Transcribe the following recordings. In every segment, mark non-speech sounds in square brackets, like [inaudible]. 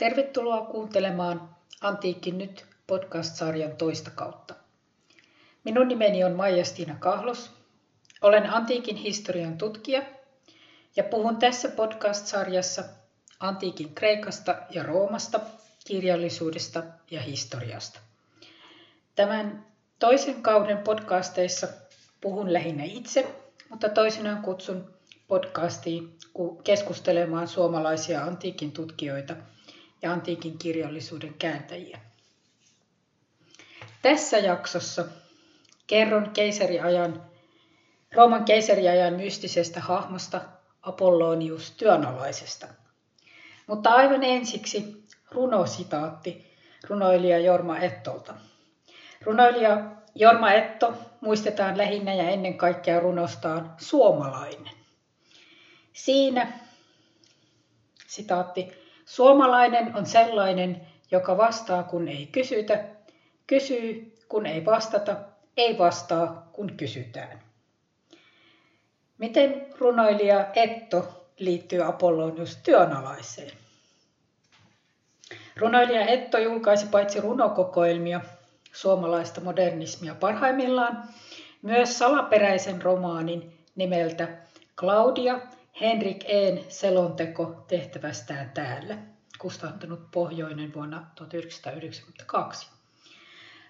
Tervetuloa kuuntelemaan Antiikki nyt podcast-sarjan toista kautta. Minun nimeni on Maija-Stiina Kahlos. Olen antiikin historian tutkija ja puhun tässä podcast-sarjassa antiikin Kreikasta ja Roomasta, kirjallisuudesta ja historiasta. Tämän toisen kauden podcasteissa puhun lähinnä itse, mutta toisinaan kutsun podcastiin keskustelemaan suomalaisia antiikin tutkijoita ja antiikin kirjallisuuden kääntäjiä. Tässä jaksossa kerron keisariajan, Rooman keisariajan mystisestä hahmosta Apollonius työnalaisesta. Mutta aivan ensiksi runositaatti runoilija Jorma Ettolta. Runoilija Jorma Etto muistetaan lähinnä ja ennen kaikkea runostaan suomalainen. Siinä, sitaatti, suomalainen on sellainen, joka vastaa kun ei kysytä, kysyy kun ei vastata, ei vastaa kun kysytään. Miten runoilija Etto liittyy Apollonius työnalaiseen? Runoilija Etto julkaisi paitsi runokokoelmia, suomalaista modernismia parhaimmillaan, myös salaperäisen romaanin nimeltä Claudia Henrik Een selonteko tehtävästään täällä, kustantanut Pohjoinen vuonna 1992.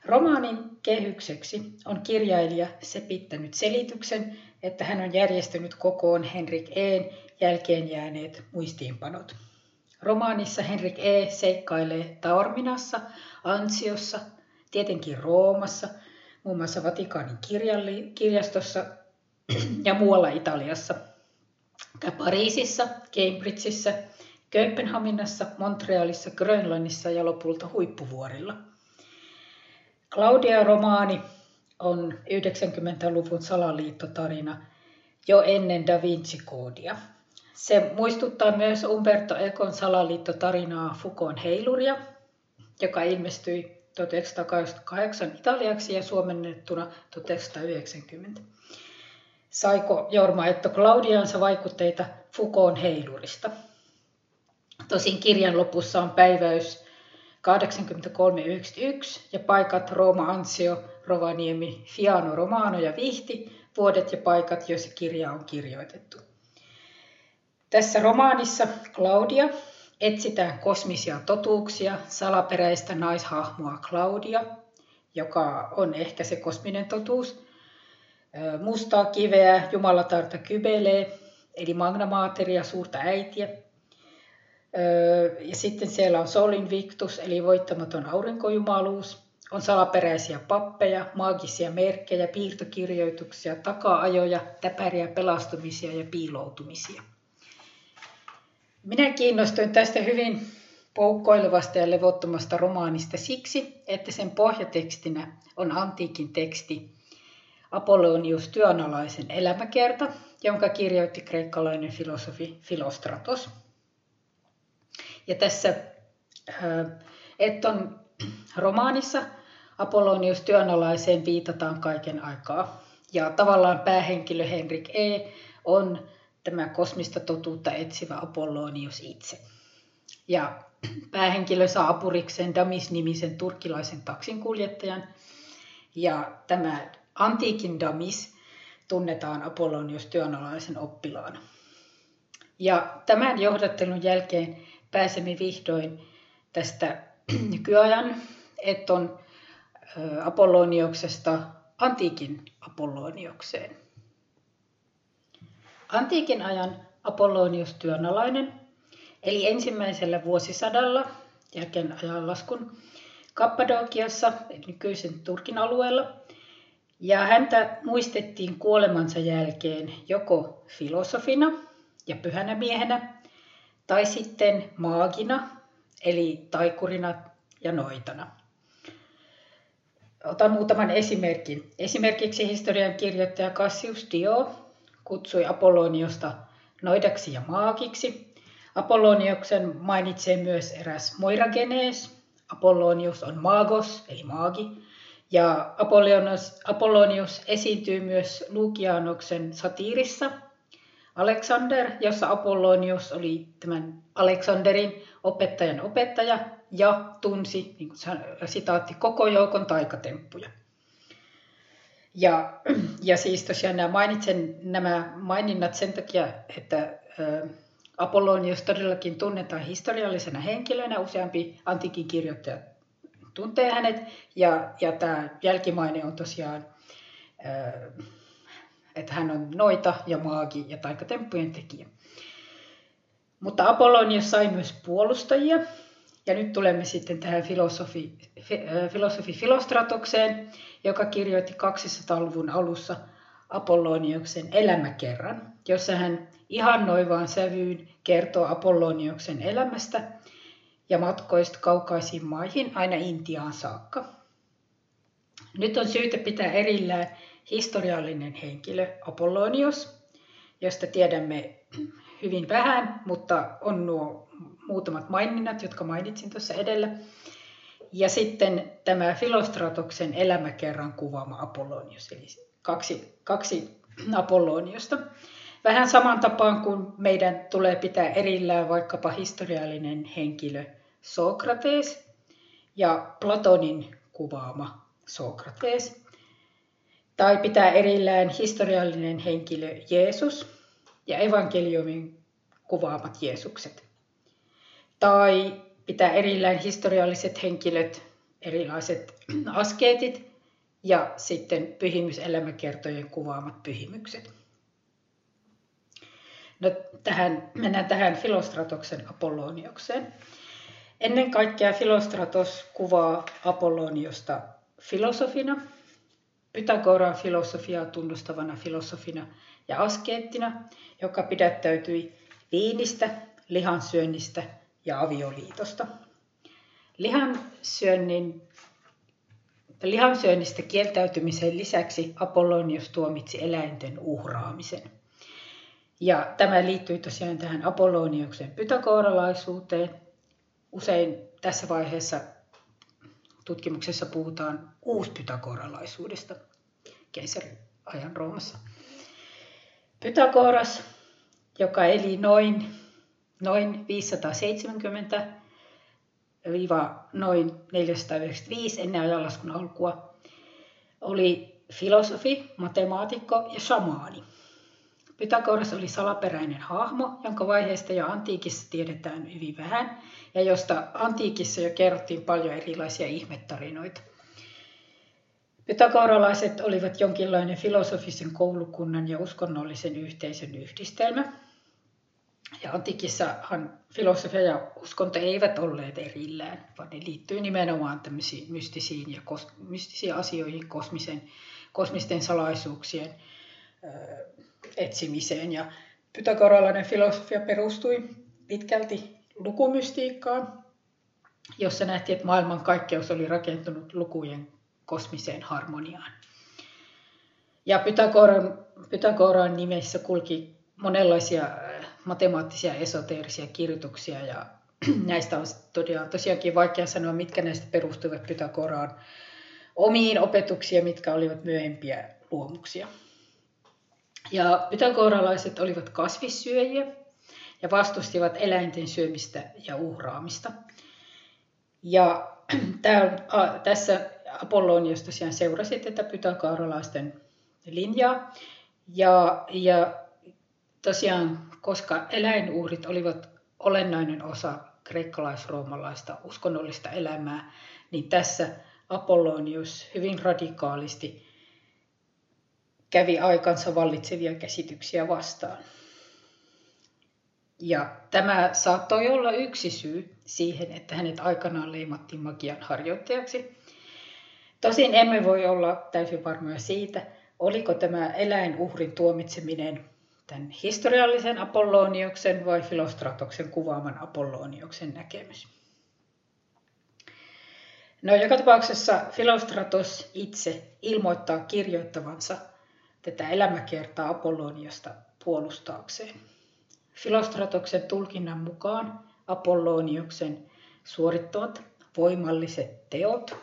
Romaanin kehykseksi on kirjailija sepittänyt selityksen, että hän on järjestänyt kokoon Henrik Een jälkeen jääneet muistiinpanot. Romaanissa Henrik E. seikkailee Taorminassa, Ansiossa, tietenkin Roomassa, muun muassa Vatikaanin kirjastossa ja muualla Italiassa – Pariisissa, Cambridgeissa, Kööpenhaminassa, Montrealissa, Grönlannissa ja lopulta huippuvuorilla. Claudia-romaani on 90-luvun salaliittotarina jo ennen Da Vinci-koodia. Se muistuttaa myös Umberto Econ salaliittotarinaa Fukon heiluria, joka ilmestyi 1988 italiaksi ja suomennettuna 1990 saiko Jorma Etto Claudiansa vaikutteita Foucaultin heilurista. Tosin kirjan lopussa on päiväys 8391 ja paikat Rooma Ansio, Rovaniemi, Fiano Romano ja Vihti, vuodet ja paikat, joissa kirja on kirjoitettu. Tässä romaanissa Claudia etsitään kosmisia totuuksia, salaperäistä naishahmoa Claudia, joka on ehkä se kosminen totuus, mustaa kiveä, jumalatarta kybelee, eli Magna Materia, suurta äitiä. Ja sitten siellä on Sol Invictus, eli voittamaton aurinkojumaluus. On salaperäisiä pappeja, maagisia merkkejä, piirtokirjoituksia, taka-ajoja, täpäriä pelastumisia ja piiloutumisia. Minä kiinnostuin tästä hyvin poukkoilevasta ja levottomasta romaanista siksi, että sen pohjatekstinä on antiikin teksti, Apollonius työnalaisen elämäkerta, jonka kirjoitti kreikkalainen filosofi Filostratos. Ja tässä Etton romaanissa Apollonius työnalaiseen viitataan kaiken aikaa. Ja tavallaan päähenkilö Henrik E. on tämä kosmista totuutta etsivä Apollonius itse. Ja päähenkilö saa apurikseen Damis-nimisen turkkilaisen taksinkuljettajan. Ja tämä Antiikin Damis tunnetaan Apollonius työnalaisen oppilaana. Ja tämän johdattelun jälkeen pääsemme vihdoin tästä [clears throat] nykyajan Eton Apollonioksesta antiikin Apolloniokseen. Antiikin ajan Apollonius työnalainen eli ensimmäisellä vuosisadalla jälkeen ajanlaskun Kappadokiassa, nykyisen Turkin alueella, ja häntä muistettiin kuolemansa jälkeen joko filosofina ja pyhänä miehenä, tai sitten maagina, eli taikurina ja noitana. Otan muutaman esimerkin. Esimerkiksi historian kirjoittaja Cassius Dio kutsui Apolloniosta noidaksi ja maagiksi. Apollonioksen mainitsee myös eräs Moiragenes. Apollonius on magos, eli maagi, ja Apollonius, Apollonius esiintyy myös Lukianoksen satiirissa Alexander, jossa Apollonius oli tämän Alexanderin opettajan opettaja ja tunsi, niin kuin sitaatti, koko joukon taikatemppuja. Ja, ja siis tosiaan nämä mainitsen nämä maininnat sen takia, että Apollonius todellakin tunnetaan historiallisena henkilönä. Useampi antiikin kirjoittaja tuntee hänet. Ja, ja tämä jälkimaine on tosiaan, että hän on noita ja maagi ja taikatemppujen tekijä. Mutta Apollonius sai myös puolustajia. Ja nyt tulemme sitten tähän filosofi, filosofi Filostratoksen, joka kirjoitti 200-luvun alussa Apolloniuksen elämäkerran, jossa hän ihannoivaan sävyyn kertoo Apolloniuksen elämästä ja matkoista kaukaisiin maihin aina Intiaan saakka. Nyt on syytä pitää erillään historiallinen henkilö Apollonius, josta tiedämme hyvin vähän, mutta on nuo muutamat maininnat, jotka mainitsin tuossa edellä. Ja sitten tämä Filostratoksen elämäkerran kuvaama Apollonius, eli kaksi, kaksi Apolloniosta. Vähän saman tapaan kuin meidän tulee pitää erillään vaikkapa historiallinen henkilö Sokrates ja Platonin kuvaama Sokrates. Tai pitää erillään historiallinen henkilö Jeesus ja evankeliumin kuvaamat Jeesukset. Tai pitää erillään historialliset henkilöt, erilaiset [clears throat] askeetit ja sitten pyhimyselämäkertojen kuvaamat pyhimykset. No, tähän, mennään tähän Filostratoksen Apolloniokseen. Ennen kaikkea Filostratos kuvaa Apolloniosta filosofina, Pythagoran filosofiaa tunnustavana filosofina ja askeettina, joka pidättäytyi viinistä, lihansyönnistä ja avioliitosta. Lihansyönnin, lihansyönnistä kieltäytymisen lisäksi Apollonius tuomitsi eläinten uhraamisen. Ja tämä liittyy tosiaan tähän Apolloniuksen pythagoralaisuuteen. Usein tässä vaiheessa tutkimuksessa puhutaan uuspythagoralaisuudesta keisarin ajan Roomassa. Pythagoras, joka eli noin, noin 570 noin 495 ennen ajanlaskun alkua, oli filosofi, matemaatikko ja shamaani. Pythagoras oli salaperäinen hahmo, jonka vaiheesta jo antiikissa tiedetään hyvin vähän ja josta antiikissa jo kerrottiin paljon erilaisia ihmettarinoita. Pythagoralaiset olivat jonkinlainen filosofisen koulukunnan ja uskonnollisen yhteisön yhdistelmä. Ja antiikissahan filosofia ja uskonto eivät olleet erillään, vaan ne liittyy nimenomaan tämmöisiin mystisiin, ja kos, mystisiin asioihin, kosmisen, kosmisten salaisuuksien etsimiseen. Ja pythagoralainen filosofia perustui pitkälti lukumystiikkaan, jossa nähtiin, että maailman kaikkeus oli rakentunut lukujen kosmiseen harmoniaan. Ja Pythagoran, Pythagoran nimessä kulki monenlaisia äh, matemaattisia esoteerisia kirjoituksia ja [clears throat] näistä on tosiaan, tosiaankin vaikea sanoa, mitkä näistä perustuivat Pythagoraan omiin opetuksiin, mitkä olivat myöhempiä luomuksia. Ja pythagoralaiset olivat kasvissyöjiä ja vastustivat eläinten syömistä ja uhraamista. Ja [clears throat] tää, a, tässä Apollonius tosiaan seurasi tätä pythagoralaisten linjaa. Ja, ja tosiaan, koska eläinuhrit olivat olennainen osa kreikkalais-roomalaista uskonnollista elämää, niin tässä Apollonius hyvin radikaalisti kävi aikansa vallitsevia käsityksiä vastaan. Ja tämä saattoi olla yksi syy siihen, että hänet aikanaan leimattiin magian harjoittajaksi. Tosin emme voi olla täysin varmoja siitä, oliko tämä eläinuhrin tuomitseminen tämän historiallisen Apollonioksen vai Filostratoksen kuvaaman Apollonioksen näkemys. No, joka tapauksessa Filostratos itse ilmoittaa kirjoittavansa tätä elämäkertaa Apolloniosta puolustaakseen. Filostratoksen tulkinnan mukaan Apolloniuksen suorittamat voimalliset teot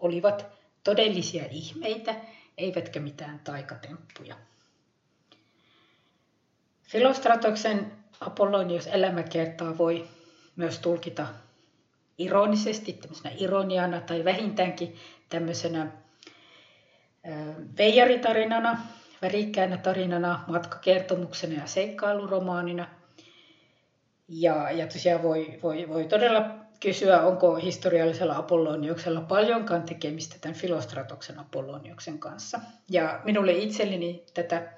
olivat todellisia ihmeitä, eivätkä mitään taikatemppuja. Filostratoksen Apollonius elämäkertaa voi myös tulkita ironisesti, tämmöisenä ironiana tai vähintäänkin tämmöisenä veijaritarinana, värikkäänä tarinana, matkakertomuksena ja seikkailuromaanina. Ja, ja tosiaan voi, voi, voi todella kysyä, onko historiallisella Apolloniuksella paljonkaan tekemistä tämän Filostratoksen Apolloniuksen kanssa. Ja minulle itselleni tätä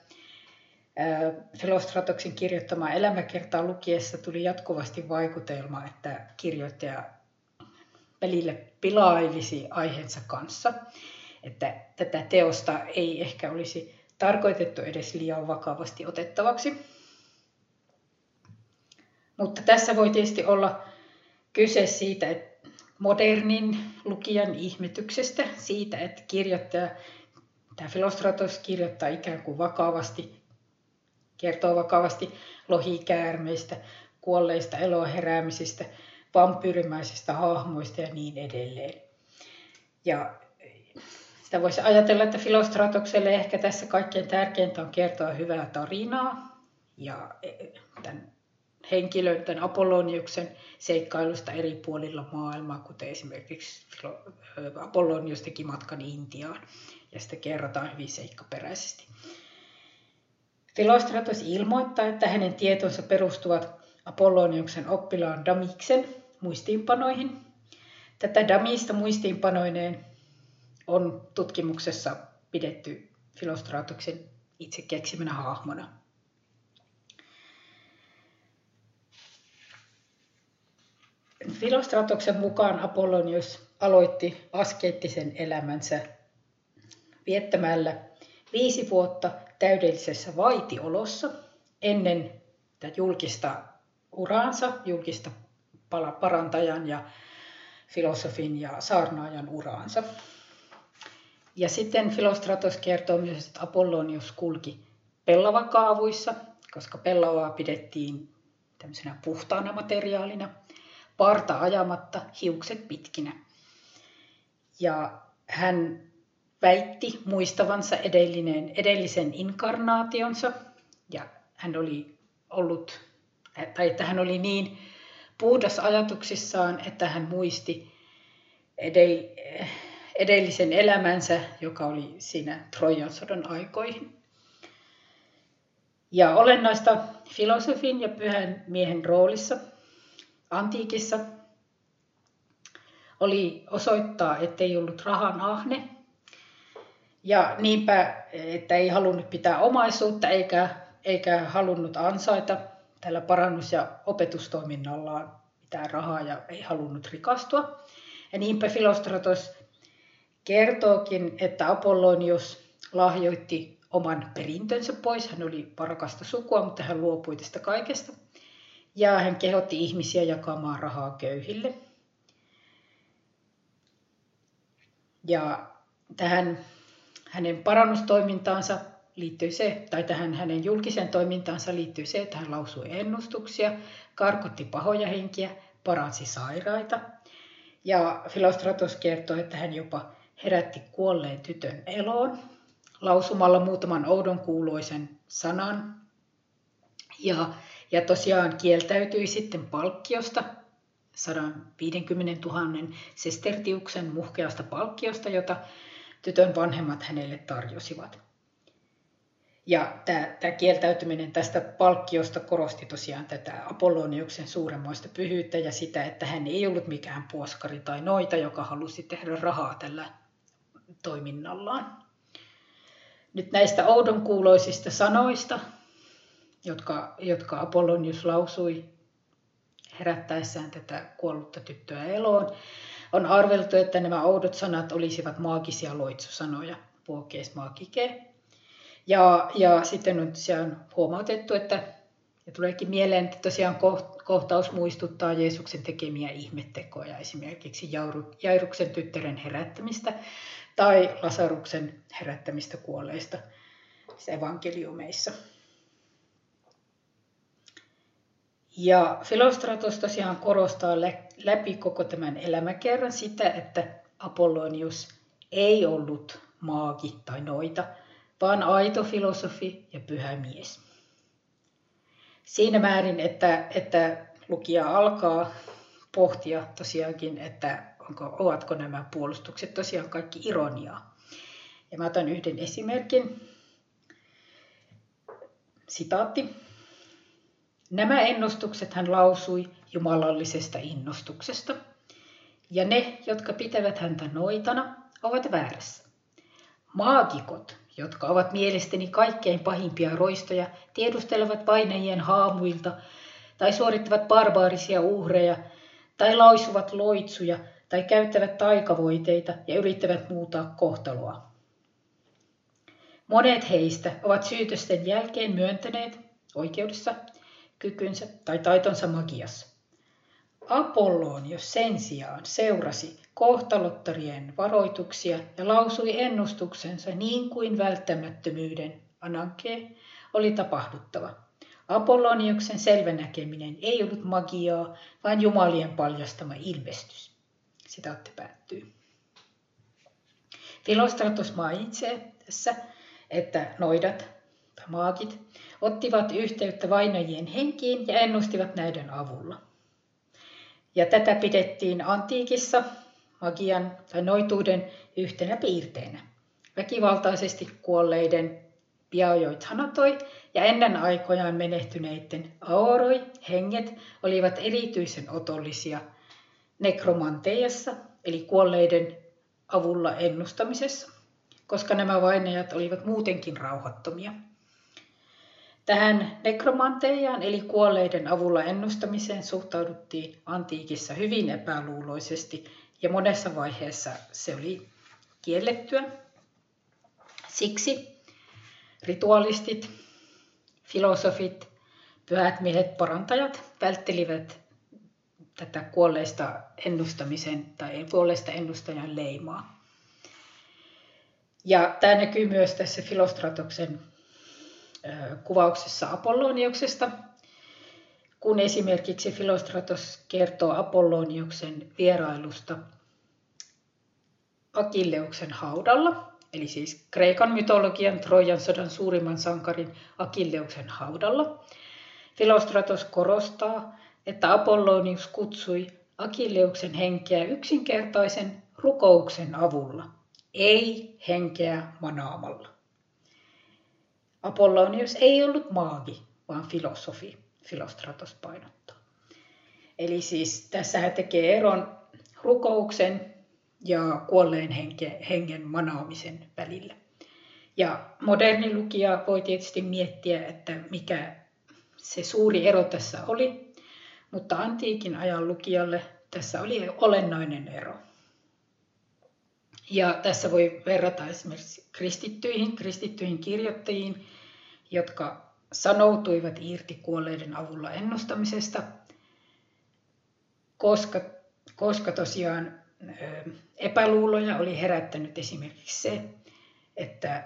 Filostratoksen kirjoittamaa elämäkertaa lukiessa tuli jatkuvasti vaikutelma, että kirjoittaja välillä pilailisi aiheensa kanssa. Että tätä teosta ei ehkä olisi tarkoitettu edes liian vakavasti otettavaksi. Mutta tässä voi tietysti olla kyse siitä, että modernin lukijan ihmetyksestä, siitä, että kirjoittaja, tämä Filostratos kirjoittaa ikään kuin vakavasti, kertoo vakavasti lohikäärmeistä, kuolleista eloheräämisistä, vampyyrimäisistä hahmoista ja niin edelleen. Ja sitä voisi ajatella, että Filostratokselle ehkä tässä kaikkein tärkeintä on kertoa hyvää tarinaa ja e, tämän henkilön, tämän Apolloniuksen seikkailusta eri puolilla maailmaa, kuten esimerkiksi Apollonius teki matkan Intiaan ja sitä kerrotaan hyvin seikkaperäisesti. Filostratos ilmoittaa, että hänen tietonsa perustuvat Apolloniuksen oppilaan Damiksen muistiinpanoihin. Tätä Damista muistiinpanoineen on tutkimuksessa pidetty Filostratoksen itse keksimänä hahmona. Filostratoksen mukaan Apollonius aloitti askeettisen elämänsä viettämällä viisi vuotta täydellisessä vaitiolossa ennen julkista uraansa, julkista parantajan ja filosofin ja saarnaajan uraansa. Ja sitten Filostratos kertoo myös, että Apollonius kulki pellavakaavuissa, koska pellavaa pidettiin tämmöisenä puhtaana materiaalina, parta ajamatta, hiukset pitkinä. Ja hän väitti muistavansa edellinen, edellisen inkarnaationsa, ja hän oli ollut, tai että hän oli niin puhdas ajatuksissaan, että hän muisti edell, edellisen elämänsä, joka oli siinä Trojan sodan aikoihin. Ja olennaista filosofin ja pyhän miehen roolissa antiikissa oli osoittaa, ettei ollut rahan ahne. Ja niinpä, että ei halunnut pitää omaisuutta eikä, eikä halunnut ansaita tällä parannus- ja opetustoiminnallaan mitään rahaa ja ei halunnut rikastua. Ja niinpä Filostratos kertookin, että Apollonius lahjoitti oman perintönsä pois. Hän oli varakasta sukua, mutta hän luopui tästä kaikesta. Ja hän kehotti ihmisiä jakamaan rahaa köyhille. Ja tähän hänen parannustoimintaansa liittyy se, tai tähän hänen julkiseen toimintaansa liittyy se, että hän lausui ennustuksia, karkotti pahoja henkiä, paransi sairaita. Ja Filostratos kertoo, että hän jopa herätti kuolleen tytön eloon lausumalla muutaman oudon kuuloisen sanan. Ja, ja tosiaan kieltäytyi sitten palkkiosta, 150 000 sestertiuksen muhkeasta palkkiosta, jota tytön vanhemmat hänelle tarjosivat. Ja tämä, kieltäytyminen tästä palkkiosta korosti tosiaan tätä Apolloniuksen suuremmoista pyhyyttä ja sitä, että hän ei ollut mikään puoskari tai noita, joka halusi tehdä rahaa tällä toiminnallaan. Nyt näistä oudonkuuloisista sanoista, jotka, jotka Apollonius lausui herättäessään tätä kuollutta tyttöä eloon, on arveltu, että nämä oudot sanat olisivat maagisia loitsusanoja, puokees magike. Ja, ja sitten on tosiaan huomautettu, että ja tuleekin mieleen, että tosiaan kohtaus muistuttaa Jeesuksen tekemiä ihmettekoja, esimerkiksi Jairuksen tyttären herättämistä tai Lasaruksen herättämistä kuolleista evankeliumeissa. Ja Filostratos tosiaan korostaa läpi koko tämän elämäkerran sitä, että Apollonius ei ollut maagi tai noita, vaan aito filosofi ja pyhä mies. Siinä määrin, että, että lukija alkaa pohtia tosiaankin, että onko, ovatko nämä puolustukset tosiaan kaikki ironiaa. Ja mä otan yhden esimerkin. Sitaatti. Nämä ennustukset hän lausui jumalallisesta innostuksesta, ja ne, jotka pitävät häntä noitana, ovat väärässä. Maagikot, jotka ovat mielestäni kaikkein pahimpia roistoja, tiedustelevat painajien haamuilta tai suorittavat barbaarisia uhreja tai lausuvat loitsuja tai käyttävät taikavoiteita ja yrittävät muuttaa kohtaloa. Monet heistä ovat syytösten jälkeen myöntäneet oikeudessa kykynsä tai taitonsa magiassa. Apollonius sen sijaan seurasi kohtalottarien varoituksia ja lausui ennustuksensa niin kuin välttämättömyyden ananke oli tapahduttava. Apolloniuksen selvänäkeminen ei ollut magiaa, vaan jumalien paljastama ilmestys. Sitaatte päättyy. Filostratos mainitsee tässä, että noidat tai maagit ottivat yhteyttä vainajien henkiin ja ennustivat näiden avulla. Ja tätä pidettiin antiikissa magian tai noituuden yhtenä piirteenä. Väkivaltaisesti kuolleiden biajoit hanatoi ja ennen aikojaan menehtyneiden aoroi, henget, olivat erityisen otollisia nekromanteiassa, eli kuolleiden avulla ennustamisessa, koska nämä vainajat olivat muutenkin rauhattomia. Tähän nekromanteiaan eli kuolleiden avulla ennustamiseen suhtauduttiin antiikissa hyvin epäluuloisesti ja monessa vaiheessa se oli kiellettyä. Siksi ritualistit, filosofit, pyhät miehet, parantajat välttelivät tätä kuolleista ennustamisen tai kuolleista ennustajan leimaa. Ja tämä näkyy myös tässä Filostratoksen kuvauksessa Apolloniuksesta, kun esimerkiksi Filostratos kertoo Apolloniuksen vierailusta Akilleuksen haudalla, eli siis Kreikan mytologian Trojan sodan suurimman sankarin Akilleuksen haudalla. Filostratos korostaa, että Apollonius kutsui Akilleuksen henkeä yksinkertaisen rukouksen avulla, ei henkeä manaamalla. Apollonius ei ollut maagi, vaan filosofi, Filostratos painottaa. Eli siis tässä hän tekee eron rukouksen ja kuolleen henke, hengen manaamisen välillä. Ja moderni lukija voi tietysti miettiä, että mikä se suuri ero tässä oli, mutta antiikin ajan lukijalle tässä oli olennainen ero. Ja tässä voi verrata esimerkiksi kristittyihin, kristittyihin kirjoittajiin, jotka sanoutuivat irti kuolleiden avulla ennustamisesta, koska, koska tosiaan epäluuloja oli herättänyt esimerkiksi se, että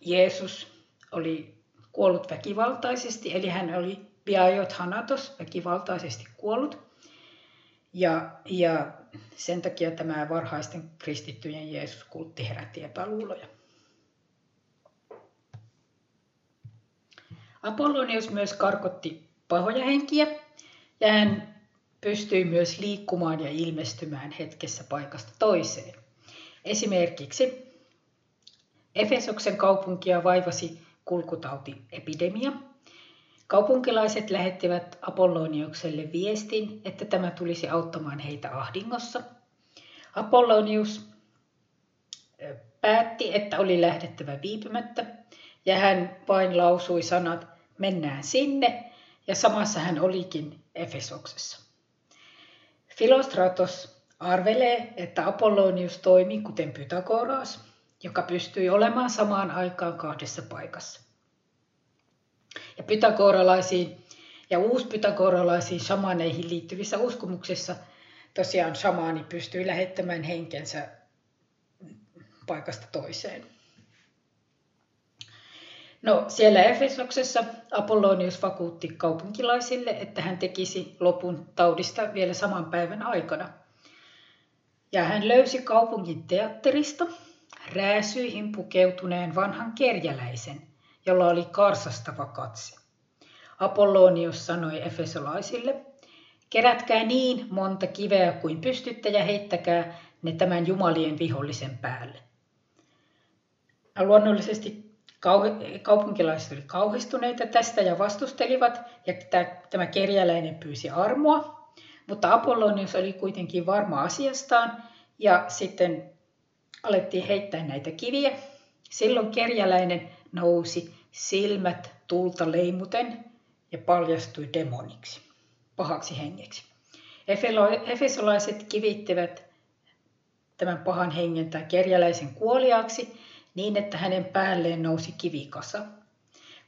Jeesus oli kuollut väkivaltaisesti, eli hän oli biaiot hanatos, väkivaltaisesti kuollut. Ja, ja sen takia tämä varhaisten kristittyjen Jeesus-kultti herätti epäluuloja. Apollonius myös karkotti pahoja henkiä ja hän pystyi myös liikkumaan ja ilmestymään hetkessä paikasta toiseen. Esimerkiksi Efesoksen kaupunkia vaivasi kulkutautiepidemia. Kaupunkilaiset lähettivät Apolloniukselle viestin, että tämä tulisi auttamaan heitä ahdingossa. Apollonius päätti, että oli lähdettävä viipymättä ja hän vain lausui sanat, mennään sinne, ja samassa hän olikin Efesoksessa. Filostratos arvelee, että Apollonius toimi kuten Pythagoras, joka pystyi olemaan samaan aikaan kahdessa paikassa. Ja pythagoralaisiin ja uuspythagoralaisiin shamaneihin liittyvissä uskomuksissa tosiaan shamaani pystyi lähettämään henkensä paikasta toiseen. No siellä Efesoksessa Apollonius vakuutti kaupunkilaisille, että hän tekisi lopun taudista vielä saman päivän aikana. Ja hän löysi kaupungin teatterista rääsyihin pukeutuneen vanhan kerjäläisen, jolla oli karsastava katse. Apollonius sanoi efesolaisille, Kerätkää niin monta kiveä kuin pystytte ja heittäkää ne tämän jumalien vihollisen päälle. Luonnollisesti kaupunkilaiset olivat kauhistuneita tästä ja vastustelivat, ja tämä kerjäläinen pyysi armoa, mutta Apollonius oli kuitenkin varma asiastaan, ja sitten alettiin heittää näitä kiviä. Silloin kerjäläinen nousi silmät tulta leimuten ja paljastui demoniksi, pahaksi hengeksi. Efesolaiset kivittivät tämän pahan hengen tai kerjäläisen kuoliaaksi niin, että hänen päälleen nousi kivikasa.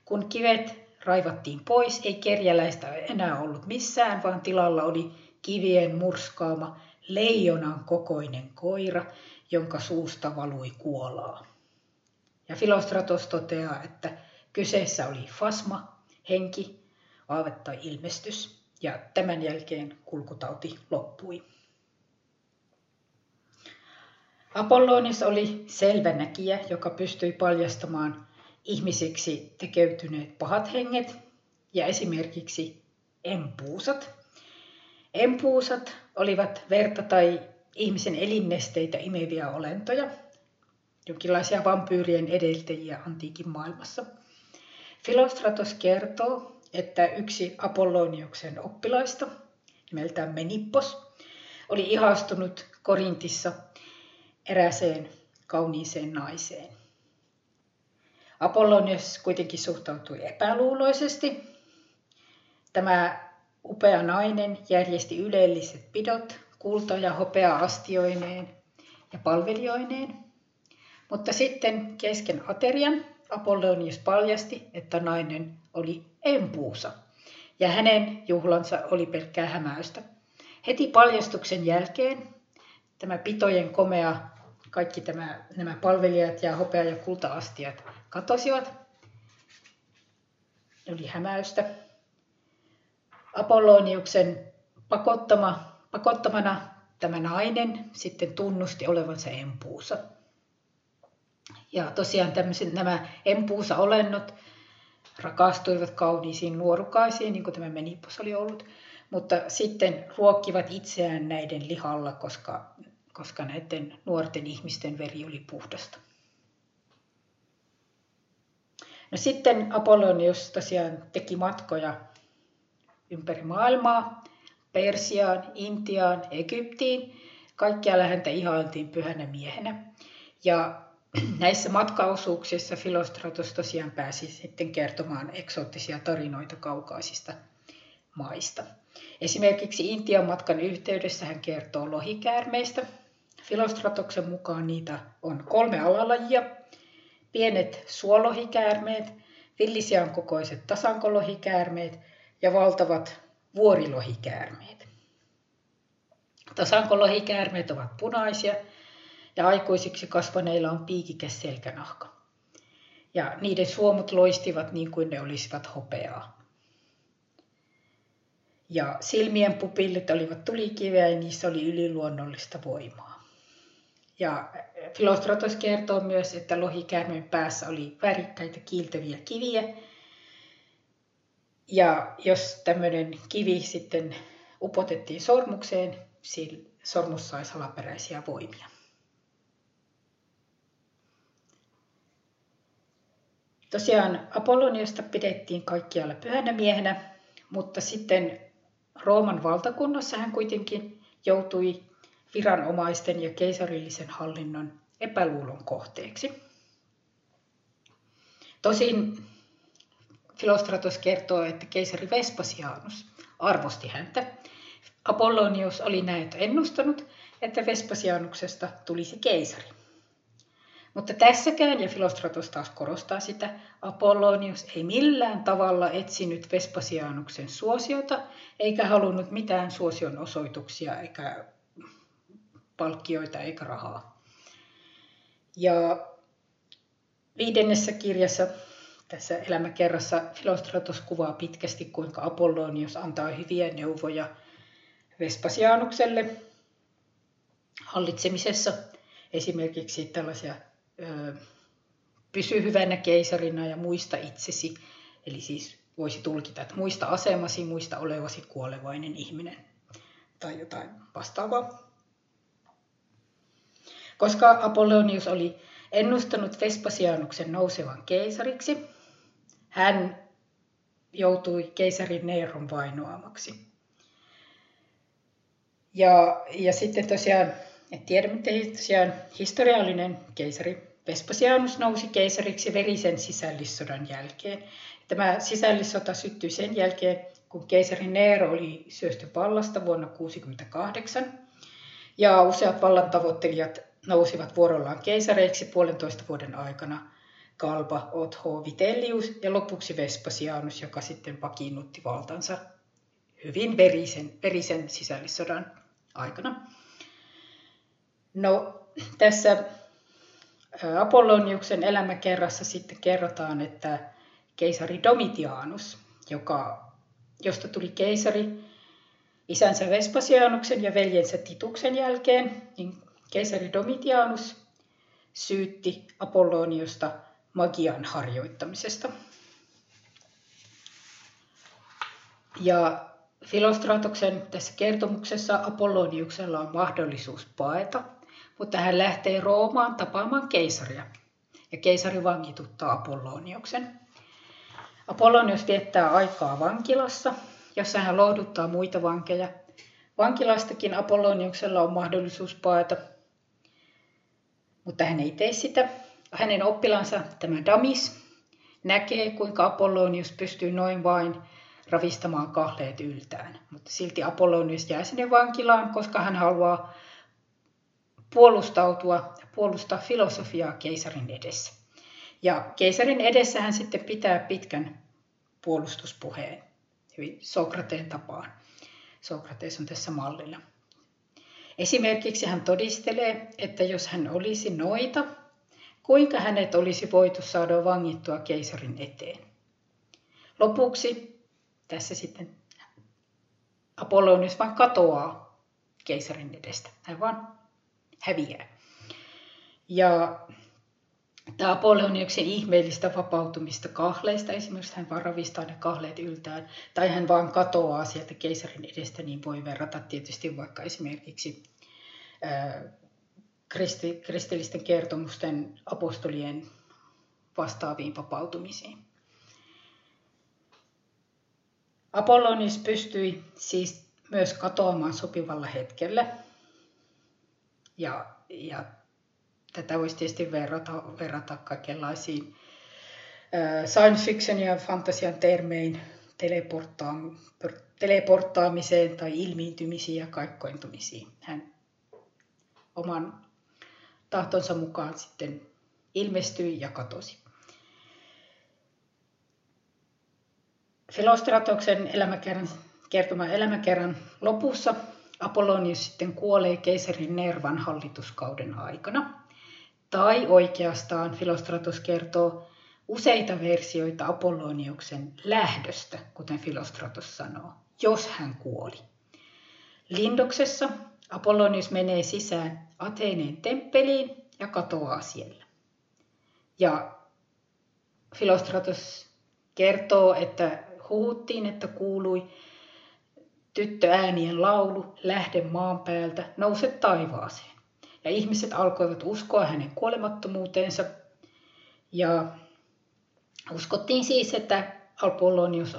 Kun kivet raivattiin pois, ei kerjäläistä enää ollut missään, vaan tilalla oli kivien murskaama leijonan kokoinen koira, jonka suusta valui kuolaa. Ja Filostratos toteaa, että kyseessä oli fasma, henki, aave tai ilmestys, ja tämän jälkeen kulkutauti loppui. Apollonis oli selvänäkijä, joka pystyi paljastamaan ihmisiksi tekeytyneet pahat henget ja esimerkiksi empuusat. Empuusat olivat verta tai ihmisen elinnesteitä imeviä olentoja, jonkinlaisia vampyyrien edeltäjiä antiikin maailmassa. Filostratos kertoo, että yksi Apolloniuksen oppilaista, nimeltään Menippos, oli ihastunut Korintissa eräseen kauniiseen naiseen. Apollonius kuitenkin suhtautui epäluuloisesti. Tämä upea nainen järjesti ylelliset pidot kulta- ja hopea-astioineen ja palvelijoineen. Mutta sitten kesken aterian Apollonius paljasti, että nainen oli empuusa ja hänen juhlansa oli pelkkää hämäystä. Heti paljastuksen jälkeen tämä pitojen komea, kaikki tämä, nämä palvelijat ja hopea- ja kulta-astiat katosivat. Oli hämäystä. Apolloniuksen pakottama, pakottamana tämä nainen sitten tunnusti olevansa empuusa. Ja tosiaan tämmöiset, nämä empuusa-olennot rakastuivat kauniisiin nuorukaisiin, niin kuin tämä Menipos oli ollut, mutta sitten ruokkivat itseään näiden lihalla, koska, koska näiden nuorten ihmisten veri oli puhdasta. No sitten Apollonius tosiaan teki matkoja ympäri maailmaa, Persiaan, Intiaan, Egyptiin. Kaikkialla häntä ihailtiin pyhänä miehenä. Ja [clears throat] näissä matkaosuuksissa Filostratos tosiaan pääsi sitten kertomaan eksoottisia tarinoita kaukaisista maista. Esimerkiksi Intian matkan yhteydessä hän kertoo lohikäärmeistä. Filostratoksen mukaan niitä on kolme alalajia. Pienet suolohikäärmeet, villisian kokoiset tasankolohikäärmeet ja valtavat vuorilohikäärmeet. Tasankolohikäärmeet ovat punaisia ja aikuisiksi kasvaneilla on piikikäs selkänahka. Ja niiden suomut loistivat niin kuin ne olisivat hopeaa. Ja silmien pupillit olivat tulikiveä ja niissä oli yliluonnollista voimaa. Ja Filostratos kertoo myös, että lohikäärmeen päässä oli värikkäitä kiiltäviä kiviä. Ja jos tämmöinen kivi sitten upotettiin sormukseen, sormus sai salaperäisiä voimia. Tosiaan Apolloniasta pidettiin kaikkialla pyhänä miehenä, mutta sitten Rooman valtakunnassa hän kuitenkin joutui viranomaisten ja keisarillisen hallinnon epäluulon kohteeksi. Tosin Filostratos kertoo, että keisari Vespasianus arvosti häntä. Apollonius oli näet ennustanut, että Vespasianuksesta tulisi keisari. Mutta tässäkään, ja Filostratos taas korostaa sitä, Apollonius ei millään tavalla etsinyt Vespasianuksen suosiota, eikä halunnut mitään suosion osoituksia, eikä palkkioita, eikä rahaa. Ja viidennessä kirjassa, tässä elämäkerrassa, Filostratos kuvaa pitkästi, kuinka Apollonius antaa hyviä neuvoja Vespasianukselle hallitsemisessa. Esimerkiksi tällaisia pysy hyvänä keisarina ja muista itsesi. Eli siis voisi tulkita, että muista asemasi, muista olevasi kuolevainen ihminen. tai jotain vastaavaa. Koska Apollonius oli ennustanut Vespasianuksen nousevan keisariksi, hän joutui keisarin Neeron vainoamaksi. Ja, ja sitten tosiaan, et tiedä miten tosiaan historiallinen keisari Vespasianus nousi keisariksi verisen sisällissodan jälkeen. Tämä sisällissota syttyi sen jälkeen, kun keisari Nero oli syösty vallasta vuonna 1968. Ja useat vallan tavoittelijat nousivat vuorollaan keisareiksi puolentoista vuoden aikana. Kalpa, Otho, Vitellius ja lopuksi Vespasianus, joka sitten vakiinnutti valtansa hyvin verisen, verisen sisällissodan aikana. No, tässä Apolloniuksen elämäkerrassa sitten kerrotaan, että keisari Domitianus, joka, josta tuli keisari isänsä Vespasianuksen ja veljensä Tituksen jälkeen, niin keisari Domitianus syytti Apolloniusta magian harjoittamisesta. Ja Filostratoksen tässä kertomuksessa Apolloniuksella on mahdollisuus paeta, mutta hän lähtee Roomaan tapaamaan keisaria. Ja keisari vankituttaa Apolloniuksen. Apollonius viettää aikaa vankilassa, jossa hän lohduttaa muita vankeja. Vankilastakin Apolloniuksella on mahdollisuus paeta, mutta hän ei tee sitä. Hänen oppilansa, tämä Damis, näkee, kuinka Apollonius pystyy noin vain ravistamaan kahleet yltään. Mutta silti Apollonius jää sinne vankilaan, koska hän haluaa puolustautua ja puolustaa filosofiaa keisarin edessä. Ja keisarin edessä hän sitten pitää pitkän puolustuspuheen, hyvin Sokrateen tapaan. Sokrates on tässä mallilla. Esimerkiksi hän todistelee, että jos hän olisi noita, kuinka hänet olisi voitu saada vangittua keisarin eteen. Lopuksi tässä sitten Apollonius vain katoaa keisarin edestä. Hän vaan häviää. Ja tämä Apolloniuksen ihmeellistä vapautumista kahleista, esimerkiksi hän vaan ravistaa ne kahleet yltään, tai hän vaan katoaa sieltä keisarin edestä, niin voi verrata tietysti vaikka esimerkiksi ää, kristi, kristillisten kertomusten apostolien vastaaviin vapautumisiin. Apollonius pystyi siis myös katoamaan sopivalla hetkellä. Ja, ja tätä voisi tietysti verrata, verrata kaikenlaisiin science fiction ja fantasian termein teleportaamiseen tai ilmiintymisiin ja kaikkointumisiin. Hän oman tahtonsa mukaan sitten ilmestyi ja katosi. Filostratoksen elämäkerran, kertoman elämäkerran lopussa Apollonius sitten kuolee keisarin Nervan hallituskauden aikana. Tai oikeastaan Filostratos kertoo useita versioita Apolloniuksen lähdöstä, kuten Filostratos sanoo, jos hän kuoli. Lindoksessa Apollonius menee sisään Ateeneen temppeliin ja katoaa siellä. Ja Filostratos kertoo, että huhuttiin, että kuului tyttöäänien laulu, lähde maan päältä, nouse taivaaseen. Ja ihmiset alkoivat uskoa hänen kuolemattomuuteensa. Ja uskottiin siis, että Apollonius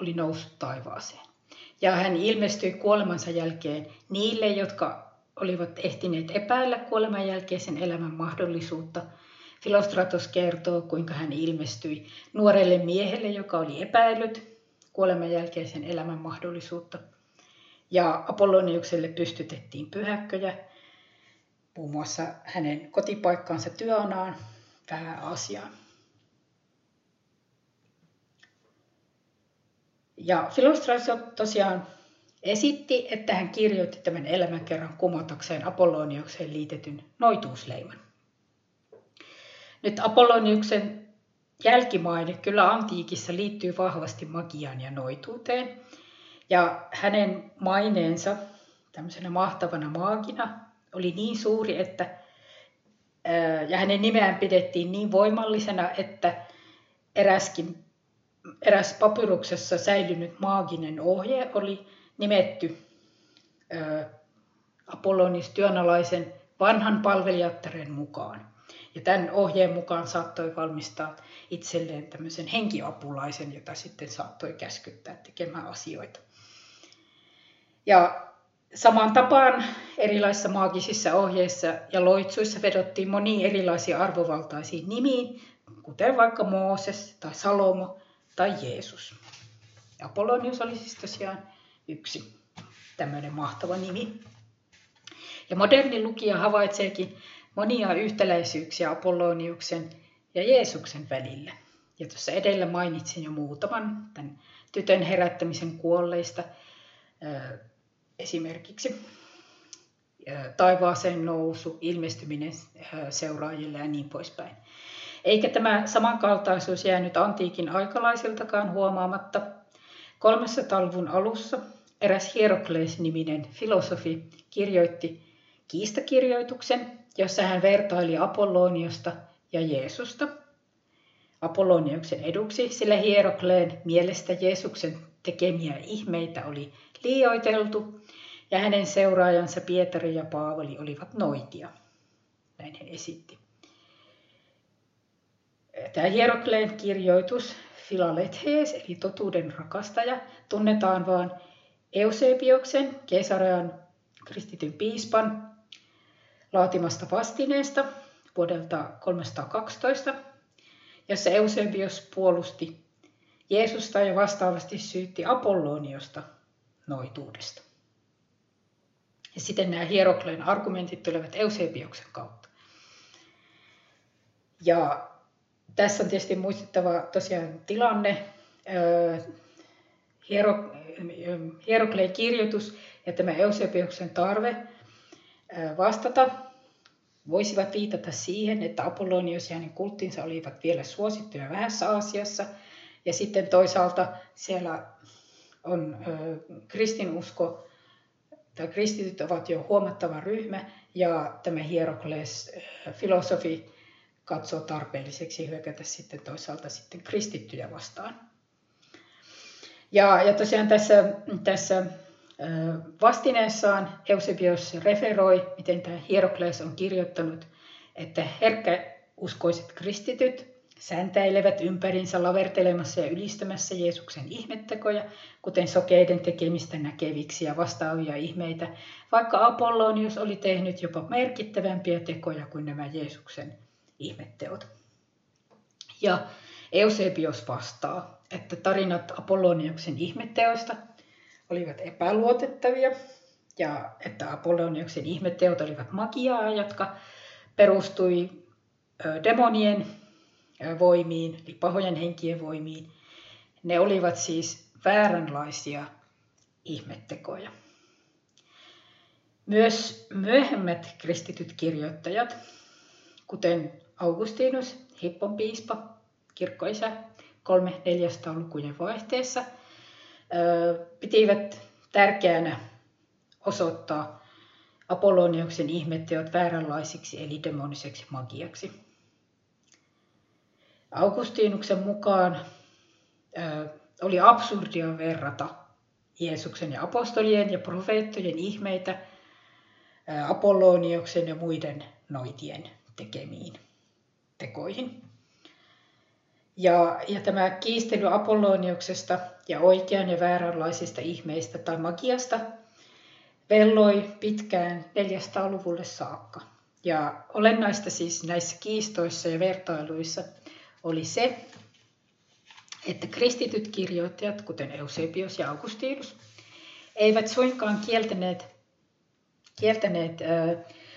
oli noussut taivaaseen. Ja hän ilmestyi kuolemansa jälkeen niille, jotka olivat ehtineet epäillä kuoleman jälkeisen elämän mahdollisuutta. Filostratos kertoo, kuinka hän ilmestyi nuorelle miehelle, joka oli epäillyt kuoleman jälkeisen elämän mahdollisuutta. Ja Apolloniukselle pystytettiin pyhäkköjä, muun muassa hänen kotipaikkaansa Työnaan pääasiaan. Ja Filostratos tosiaan esitti, että hän kirjoitti tämän elämänkerran kumotakseen Apolloniukseen liitetyn noituusleiman. Nyt Apolloniuksen jälkimaine kyllä antiikissa liittyy vahvasti magiaan ja noituuteen. Ja hänen maineensa tämmöisenä mahtavana maagina oli niin suuri, että ja hänen nimeään pidettiin niin voimallisena, että eräskin, eräs papyruksessa säilynyt maaginen ohje oli nimetty Apollonius työnalaisen vanhan palvelijattaren mukaan. Ja tämän ohjeen mukaan saattoi valmistaa itselleen tämmöisen henkiapulaisen, jota sitten saattoi käskyttää tekemään asioita. Ja samaan tapaan erilaisissa maagisissa ohjeissa ja loitsuissa vedottiin moniin erilaisiin arvovaltaisiin nimiin, kuten vaikka Mooses tai Salomo tai Jeesus. Apollonius oli siis tosiaan yksi tämmöinen mahtava nimi. Ja moderni lukija havaitseekin monia yhtäläisyyksiä Apolloniuksen ja Jeesuksen välillä. Ja tuossa edellä mainitsin jo muutaman tämän tytön herättämisen kuolleista esimerkiksi taivaaseen nousu, ilmestyminen seuraajille ja niin poispäin. Eikä tämä samankaltaisuus jäänyt antiikin aikalaisiltakaan huomaamatta. Kolmessa luvun alussa eräs Hierokles-niminen filosofi kirjoitti kiistakirjoituksen, jossa hän vertaili Apolloniosta ja Jeesusta. Apolloniuksen eduksi, sillä Hierokleen mielestä Jeesuksen tekemiä ihmeitä oli liioiteltu ja hänen seuraajansa Pietari ja Paavali olivat noitia. Näin hän esitti. Tämä Hierokleen kirjoitus, Philalethes, eli totuuden rakastaja, tunnetaan vain Eusebioksen, Kesarean kristityn piispan, laatimasta vastineesta vuodelta 312, jossa Eusebios puolusti Jeesusta ja vastaavasti syytti Apolloniosta noituudesta. Ja sitten nämä Hierokleen argumentit tulevat Eusebioksen kautta. Ja tässä on tietysti muistettava tosiaan tilanne. Hierokleen kirjoitus ja tämä Eusebioksen tarve vastata voisivat viitata siihen, että Apollonius ja hänen kulttinsa olivat vielä suosittuja vähässä Aasiassa. Ja sitten toisaalta siellä on kristinusko, tai kristityt ovat jo huomattava ryhmä, ja tämä Hierokles filosofi katsoo tarpeelliseksi hyökätä sitten toisaalta sitten kristittyjä vastaan. Ja, ja tosiaan tässä, tässä Vastineessaan Eusebios referoi, miten tämä Hierokles on kirjoittanut, että herkkäuskoiset kristityt sääntäilevät ympärinsä lavertelemassa ja ylistämässä Jeesuksen ihmettekoja, kuten sokeiden tekemistä näkeviksi ja vastaavia ihmeitä, vaikka Apollonius oli tehnyt jopa merkittävämpiä tekoja kuin nämä Jeesuksen ihmetteot. Ja Eusebios vastaa, että tarinat Apolloniuksen ihmetteoista – olivat epäluotettavia ja että Apolloniuksen ihmetteot olivat magiaa, jotka perustui demonien voimiin, eli pahojen henkien voimiin. Ne olivat siis vääränlaisia ihmettekoja. Myös myöhemmät kristityt kirjoittajat, kuten Augustinus, Hippon piispa, kirkkoisä 3-400 lukujen vaihteessa – pitivät tärkeänä osoittaa Apolloniuksen ihmetteot vääränlaisiksi eli demoniseksi magiaksi. Augustinuksen mukaan oli absurdia verrata Jeesuksen ja apostolien ja profeettojen ihmeitä Apolloniuksen ja muiden noitien tekemiin tekoihin. Ja, ja tämä kiistely Apolloniuksesta ja oikean ja vääränlaisista ihmeistä tai magiasta velloi pitkään 400-luvulle saakka. Ja olennaista siis näissä kiistoissa ja vertailuissa oli se, että kristityt kirjoittajat, kuten Eusebius ja Augustinus, eivät suinkaan kieltäneet, kieltäneet ä,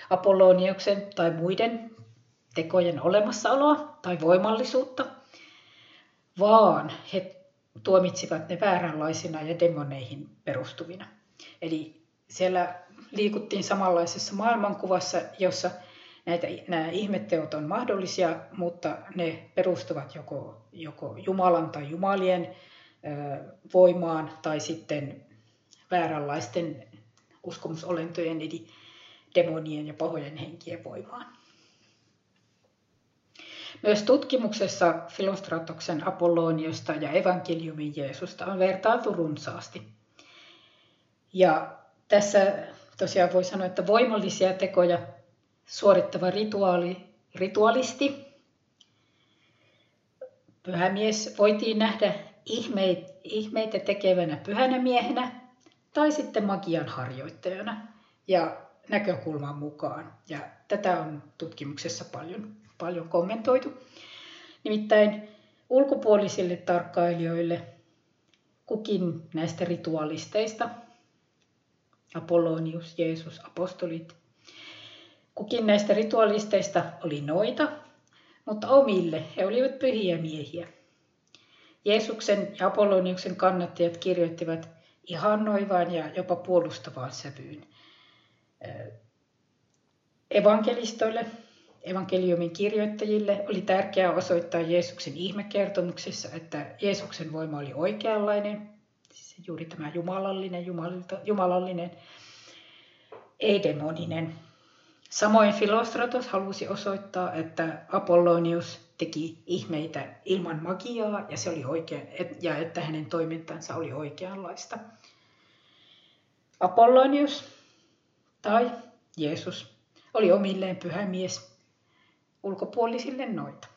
Apolloniuksen tai muiden tekojen olemassaoloa tai voimallisuutta, vaan he tuomitsivat ne vääränlaisina ja demoneihin perustuvina. Eli siellä liikuttiin samanlaisessa maailmankuvassa, jossa näitä, nämä ihmetteot on mahdollisia, mutta ne perustuvat joko, joko Jumalan tai Jumalien voimaan tai sitten vääränlaisten uskomusolentojen eli demonien ja pahojen henkien voimaan. Myös tutkimuksessa Filostratoksen Apolloniosta ja evankeliumin Jeesusta on vertailtu runsaasti. Ja tässä tosiaan voi sanoa, että voimallisia tekoja suorittava rituaali, ritualisti, pyhämies, voitiin nähdä ihmeitä tekevänä pyhänä miehenä tai sitten magian harjoittajana ja näkökulman mukaan. Ja tätä on tutkimuksessa paljon, paljon kommentoitu. Nimittäin ulkopuolisille tarkkailijoille kukin näistä ritualisteista, Apollonius, Jeesus, apostolit, kukin näistä ritualisteista oli noita, mutta omille he olivat pyhiä miehiä. Jeesuksen ja Apolloniuksen kannattajat kirjoittivat ihannoivaan ja jopa puolustavaan sävyyn. Evankelistoille, evankeliumin kirjoittajille oli tärkeää osoittaa Jeesuksen ihmekertomuksessa, että Jeesuksen voima oli oikeanlainen, siis juuri tämä jumalallinen, jumalallinen, ei demoninen. Samoin Filostratos halusi osoittaa, että Apollonius teki ihmeitä ilman magiaa ja, se oli oikein, ja että hänen toimintansa oli oikeanlaista. Apollonius tai Jeesus oli omilleen pyhä mies, ulkopuolisille noita.